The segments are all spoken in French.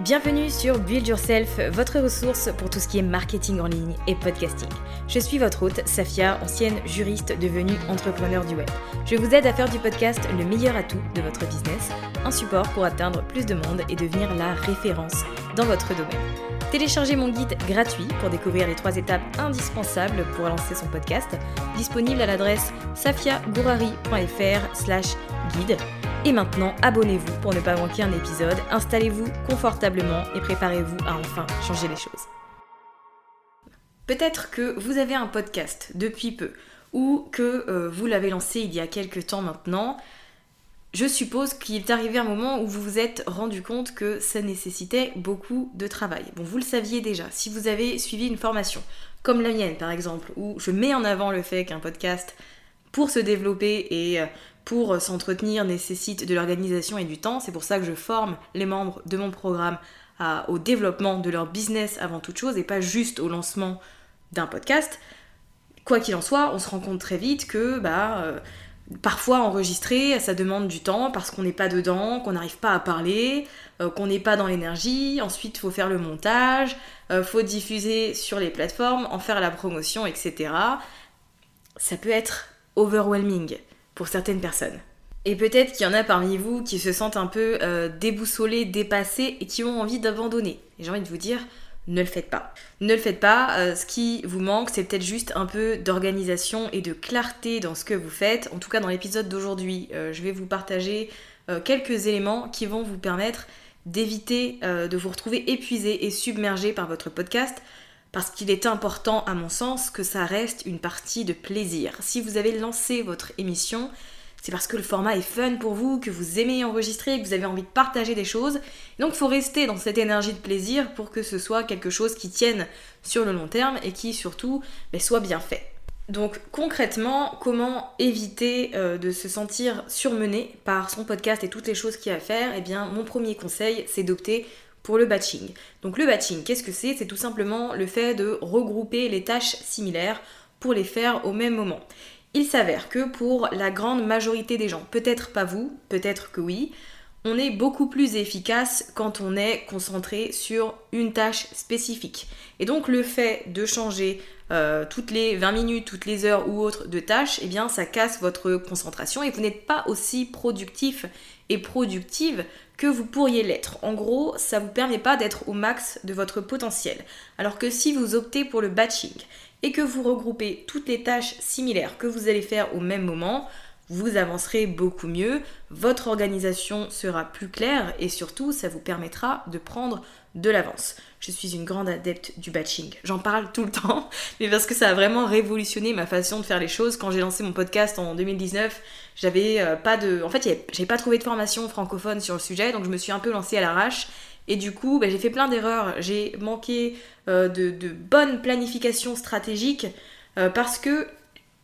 Bienvenue sur Build Yourself, votre ressource pour tout ce qui est marketing en ligne et podcasting. Je suis votre hôte, Safia, ancienne juriste devenue entrepreneur du web. Je vous aide à faire du podcast le meilleur atout de votre business, un support pour atteindre plus de monde et devenir la référence dans votre domaine. Téléchargez mon guide gratuit pour découvrir les trois étapes indispensables pour lancer son podcast, disponible à l'adresse safiagourari.fr slash guide. Et maintenant, abonnez-vous pour ne pas manquer un épisode, installez-vous confortablement et préparez-vous à enfin changer les choses. Peut-être que vous avez un podcast depuis peu ou que euh, vous l'avez lancé il y a quelques temps maintenant. Je suppose qu'il est arrivé un moment où vous vous êtes rendu compte que ça nécessitait beaucoup de travail. Bon, vous le saviez déjà, si vous avez suivi une formation, comme la mienne par exemple, où je mets en avant le fait qu'un podcast, pour se développer et euh, pour s'entretenir, nécessite de l'organisation et du temps. C'est pour ça que je forme les membres de mon programme au développement de leur business avant toute chose et pas juste au lancement d'un podcast. Quoi qu'il en soit, on se rend compte très vite que bah, euh, parfois enregistrer, ça demande du temps parce qu'on n'est pas dedans, qu'on n'arrive pas à parler, euh, qu'on n'est pas dans l'énergie. Ensuite, faut faire le montage, euh, faut diffuser sur les plateformes, en faire la promotion, etc. Ça peut être overwhelming pour certaines personnes. Et peut-être qu'il y en a parmi vous qui se sentent un peu euh, déboussolés, dépassés et qui ont envie d'abandonner. Et j'ai envie de vous dire, ne le faites pas. Ne le faites pas, euh, ce qui vous manque, c'est peut-être juste un peu d'organisation et de clarté dans ce que vous faites. En tout cas, dans l'épisode d'aujourd'hui, euh, je vais vous partager quelques éléments qui vont vous permettre d'éviter de vous retrouver épuisé et submergé par votre podcast parce qu'il est important, à mon sens, que ça reste une partie de plaisir. Si vous avez lancé votre émission, c'est parce que le format est fun pour vous, que vous aimez enregistrer, que vous avez envie de partager des choses. Donc il faut rester dans cette énergie de plaisir pour que ce soit quelque chose qui tienne sur le long terme et qui surtout ben, soit bien fait. Donc concrètement, comment éviter euh, de se sentir surmené par son podcast et toutes les choses qu'il y a à faire? Eh bien, mon premier conseil, c'est d'opter pour le batching. Donc le batching, qu'est-ce que c'est? C'est tout simplement le fait de regrouper les tâches similaires pour les faire au même moment. Il s'avère que pour la grande majorité des gens, peut-être pas vous, peut-être que oui, on est beaucoup plus efficace quand on est concentré sur une tâche spécifique. Et donc le fait de changer euh, toutes les 20 minutes, toutes les heures ou autres de tâches, eh bien ça casse votre concentration et vous n'êtes pas aussi productif et productive que vous pourriez l'être. En gros, ça vous permet pas d'être au max de votre potentiel. Alors que si vous optez pour le batching et que vous regroupez toutes les tâches similaires que vous allez faire au même moment, vous avancerez beaucoup mieux, votre organisation sera plus claire et surtout ça vous permettra de prendre de l'avance. Je suis une grande adepte du batching. J'en parle tout le temps, mais parce que ça a vraiment révolutionné ma façon de faire les choses. Quand j'ai lancé mon podcast en 2019, j'avais euh, pas de. En fait, j'ai pas trouvé de formation francophone sur le sujet, donc je me suis un peu lancée à l'arrache. Et du coup, bah, j'ai fait plein d'erreurs. J'ai manqué euh, de, de bonne planification stratégique euh, parce que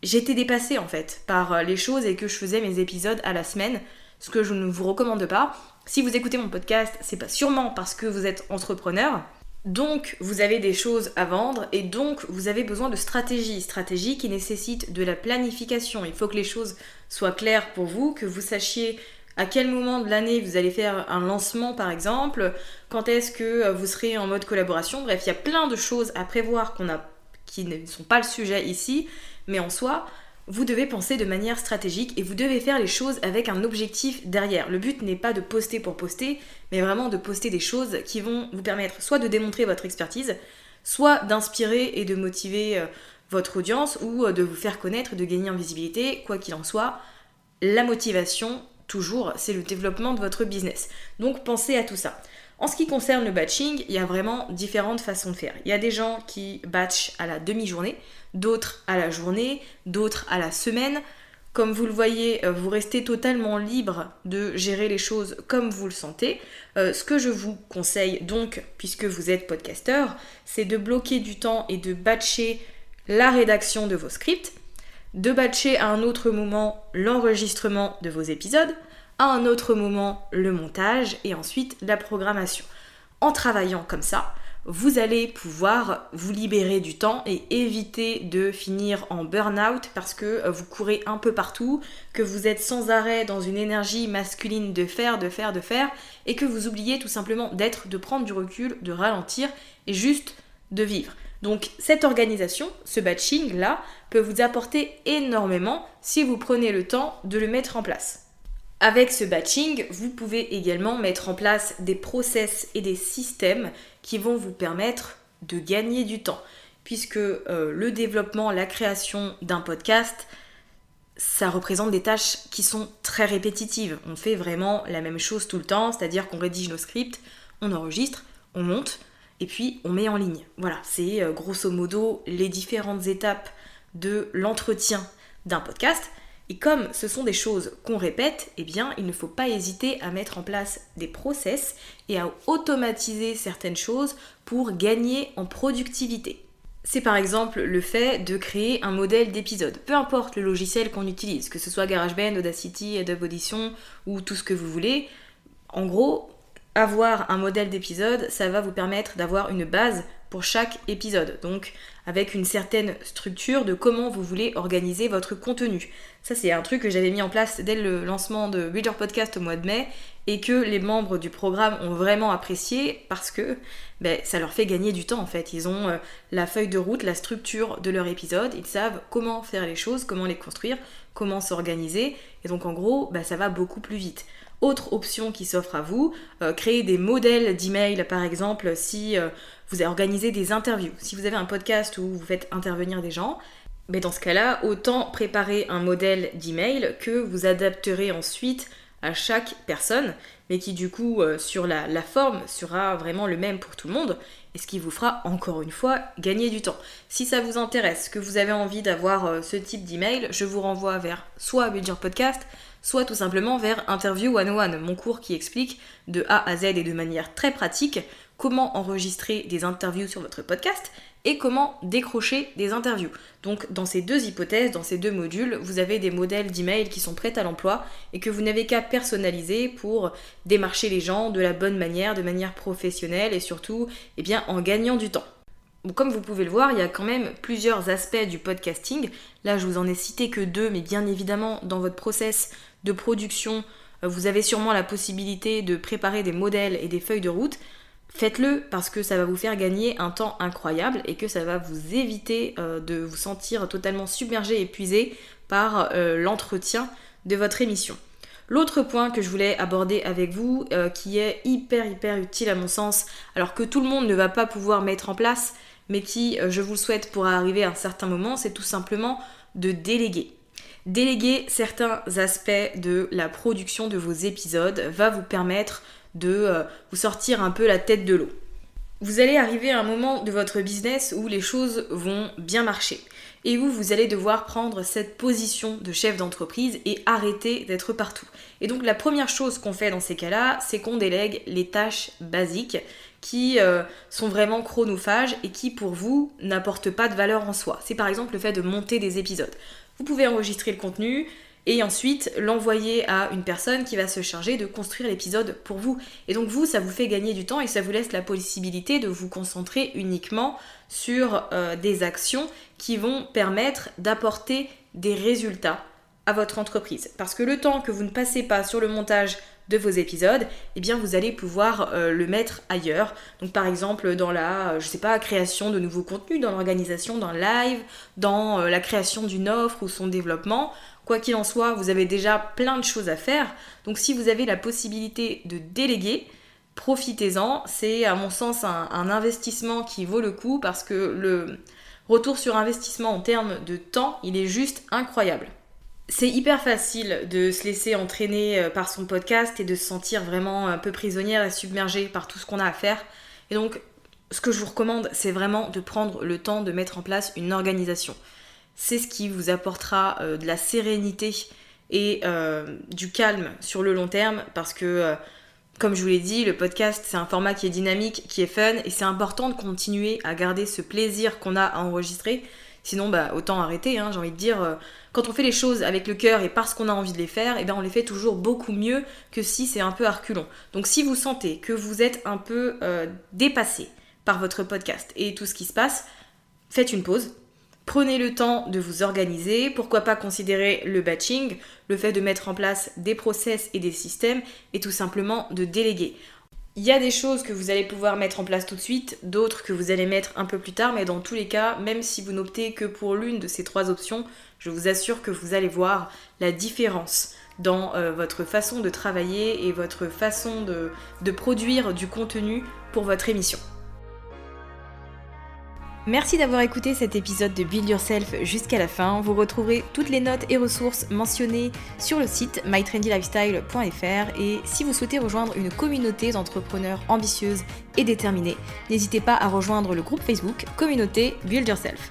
j'étais dépassée en fait par euh, les choses et que je faisais mes épisodes à la semaine, ce que je ne vous recommande pas. Si vous écoutez mon podcast, c'est pas sûrement parce que vous êtes entrepreneur. Donc, vous avez des choses à vendre et donc vous avez besoin de stratégie. Stratégie qui nécessite de la planification. Il faut que les choses soient claires pour vous, que vous sachiez à quel moment de l'année vous allez faire un lancement par exemple, quand est-ce que vous serez en mode collaboration. Bref, il y a plein de choses à prévoir qu'on a, qui ne sont pas le sujet ici, mais en soi, vous devez penser de manière stratégique et vous devez faire les choses avec un objectif derrière. Le but n'est pas de poster pour poster, mais vraiment de poster des choses qui vont vous permettre soit de démontrer votre expertise, soit d'inspirer et de motiver euh, votre audience ou euh, de vous faire connaître, de gagner en visibilité, quoi qu'il en soit. La motivation, toujours, c'est le développement de votre business. Donc pensez à tout ça. En ce qui concerne le batching, il y a vraiment différentes façons de faire. Il y a des gens qui batchent à la demi-journée, d'autres à la journée, d'autres à la semaine. Comme vous le voyez, euh, vous restez totalement libre de gérer les choses comme vous le sentez. Euh, ce que je vous conseille donc, puisque vous êtes podcasteur, c'est de bloquer du temps et de batcher la rédaction de vos scripts, de batcher à un autre moment l'enregistrement de vos épisodes, un autre moment le montage et ensuite la programmation. En travaillant comme ça, vous allez pouvoir vous libérer du temps et éviter de finir en burn-out parce que euh, vous courez un peu partout, que vous êtes sans arrêt dans une énergie masculine de faire, de faire, de faire, et que vous oubliez tout simplement d'être, de prendre du recul, de ralentir et juste de vivre. Donc cette organisation, ce batching là, peut vous apporter énormément si vous prenez le temps de le mettre en place. Avec ce batching, vous pouvez également mettre en place des process et des systèmes qui vont vous permettre de gagner du temps. Puisque euh, le développement, la création d'un podcast, ça représente des tâches qui sont très répétitives. On fait vraiment la même chose tout le temps, c'est-à-dire qu'on rédige nos scripts, on enregistre, on monte, et puis on met en ligne. Voilà, c'est euh, grosso modo les différentes étapes de l'entretien d'un podcast. Et comme ce sont des choses qu'on répète, eh bien, il ne faut pas hésiter à mettre en place des process et à automatiser certaines choses pour gagner en productivité. C'est par exemple le fait de créer un modèle d'épisode, peu importe le logiciel qu'on utilise, que ce soit GarageBand, Audacity, Adobe Audition ou tout ce que vous voulez. En gros, avoir un modèle d'épisode, ça va vous permettre d'avoir une base pour chaque épisode. Donc avec une certaine structure de comment vous voulez organiser votre contenu. Ça c'est un truc que j'avais mis en place dès le lancement de Reader Podcast au mois de mai et que les membres du programme ont vraiment apprécié parce que ben, ça leur fait gagner du temps en fait. Ils ont euh, la feuille de route, la structure de leur épisode, ils savent comment faire les choses, comment les construire, comment s'organiser et donc en gros ben, ça va beaucoup plus vite. Autre option qui s'offre à vous, euh, créer des modèles d'email par exemple si euh, vous organisez des interviews. Si vous avez un podcast où vous faites intervenir des gens, mais dans ce cas-là, autant préparer un modèle d'email que vous adapterez ensuite à chaque personne, mais qui du coup euh, sur la, la, forme sera vraiment le même pour tout le monde, et ce qui vous fera encore une fois gagner du temps. Si ça vous intéresse, que vous avez envie d'avoir ce type d'email, je vous renvoie vers soit Budget Podcast, soit tout simplement vers Interview 101, mon cours qui explique de A à Z et de manière très pratique comment enregistrer des interviews sur votre podcast et comment décrocher des interviews. Donc dans ces deux hypothèses, dans ces deux modules, vous avez des modèles d'email qui sont prêts à l'emploi et que vous n'avez qu'à personnaliser pour démarcher les gens de la bonne manière, de manière professionnelle et surtout eh bien, en gagnant du temps. Comme vous pouvez le voir, il y a quand même plusieurs aspects du podcasting. Là, je vous en ai cité que deux, mais bien évidemment, dans votre process, de production, euh, vous avez sûrement la possibilité de préparer des modèles et des feuilles de route. Faites-le parce que ça va vous faire gagner un temps incroyable et que ça va vous éviter euh, de vous sentir totalement submergé, épuisé par euh, l'entretien de votre émission. L'autre point que je voulais aborder avec vous, qui est hyper hyper utile à mon sens, alors que tout le monde ne va pas pouvoir mettre en place, mais qui, je vous le souhaite, pourra arriver à un certain moment, c'est tout simplement de déléguer. Déléguer certains aspects de la production de vos épisodes va vous permettre de euh, vous sortir un peu la tête de l'eau. Vous allez arriver à un moment de votre business où les choses vont bien marcher et où vous allez devoir prendre cette position de chef d'entreprise et arrêter d'être partout. Et donc la première chose qu'on fait dans ces cas-là, c'est qu'on délègue les tâches basiques qui euh, sont vraiment chronophages et qui pour vous n'apportent pas de valeur en soi. C'est par exemple le fait de monter des épisodes. vous pouvez enregistrer le contenu et ensuite l'envoyer à une personne qui va se charger de construire l'épisode pour vous. Et donc vous, ça vous fait gagner du temps et ça vous laisse la possibilité de vous concentrer uniquement sur euh, des actions qui vont permettre d'apporter des résultats à votre entreprise. Parce que le temps que vous ne passez pas sur le montage de vos épisodes, eh bien vous allez pouvoir euh, le mettre ailleurs. Donc par exemple dans la, euh, je sais pas, création de nouveaux contenus, dans l'organisation d'un live, dans la création d'une offre ou son développement. Quoi qu'il en soit, vous avez déjà plein de choses à faire. Donc si vous avez la possibilité de déléguer, profitez-en. C'est à mon sens un, investissement qui vaut le coup parce que le retour sur investissement en termes de temps, il est juste incroyable c'est hyper facile de se laisser entraîner euh, par son podcast et de se sentir vraiment un peu prisonnière et submergée par tout ce qu'on a à faire. Et donc, ce que je vous recommande, c'est vraiment de prendre le temps de mettre en place une organisation. C'est ce qui vous apportera euh, de la sérénité et euh, du calme sur le long terme parce que, comme je vous l'ai dit, le podcast, c'est un format qui est dynamique, qui est fun et c'est important de continuer à garder ce plaisir qu'on a à enregistrer. Sinon, bah, autant arrêter, hein, j'ai envie de dire quand on fait les choses avec le cœur et parce qu'on a envie de les faire, et eh bien on les fait toujours beaucoup mieux que si c'est un peu arculon. Donc si vous sentez que vous êtes un peu euh, dépassé par votre podcast et tout ce qui se passe, faites une pause. Prenez le temps de vous organiser, pourquoi pas considérer le batching, le fait de mettre en place des process et des systèmes, et tout simplement de déléguer. Il y a des choses que vous allez pouvoir mettre en place tout de suite, d'autres que vous allez mettre un peu plus tard, mais dans tous les cas, même si vous n'optez que pour l'une de ces trois options, je vous assure que vous allez voir la différence dans euh, votre façon de travailler et votre façon de, de produire du contenu pour votre émission. Merci d'avoir écouté cet épisode de Build Yourself jusqu'à la fin. Vous retrouverez toutes les notes et ressources mentionnées sur le site mytrendylifestyle.fr et si vous souhaitez rejoindre une communauté d'entrepreneurs ambitieuses et déterminées, n'hésitez pas à rejoindre le groupe Facebook Communauté Build Yourself.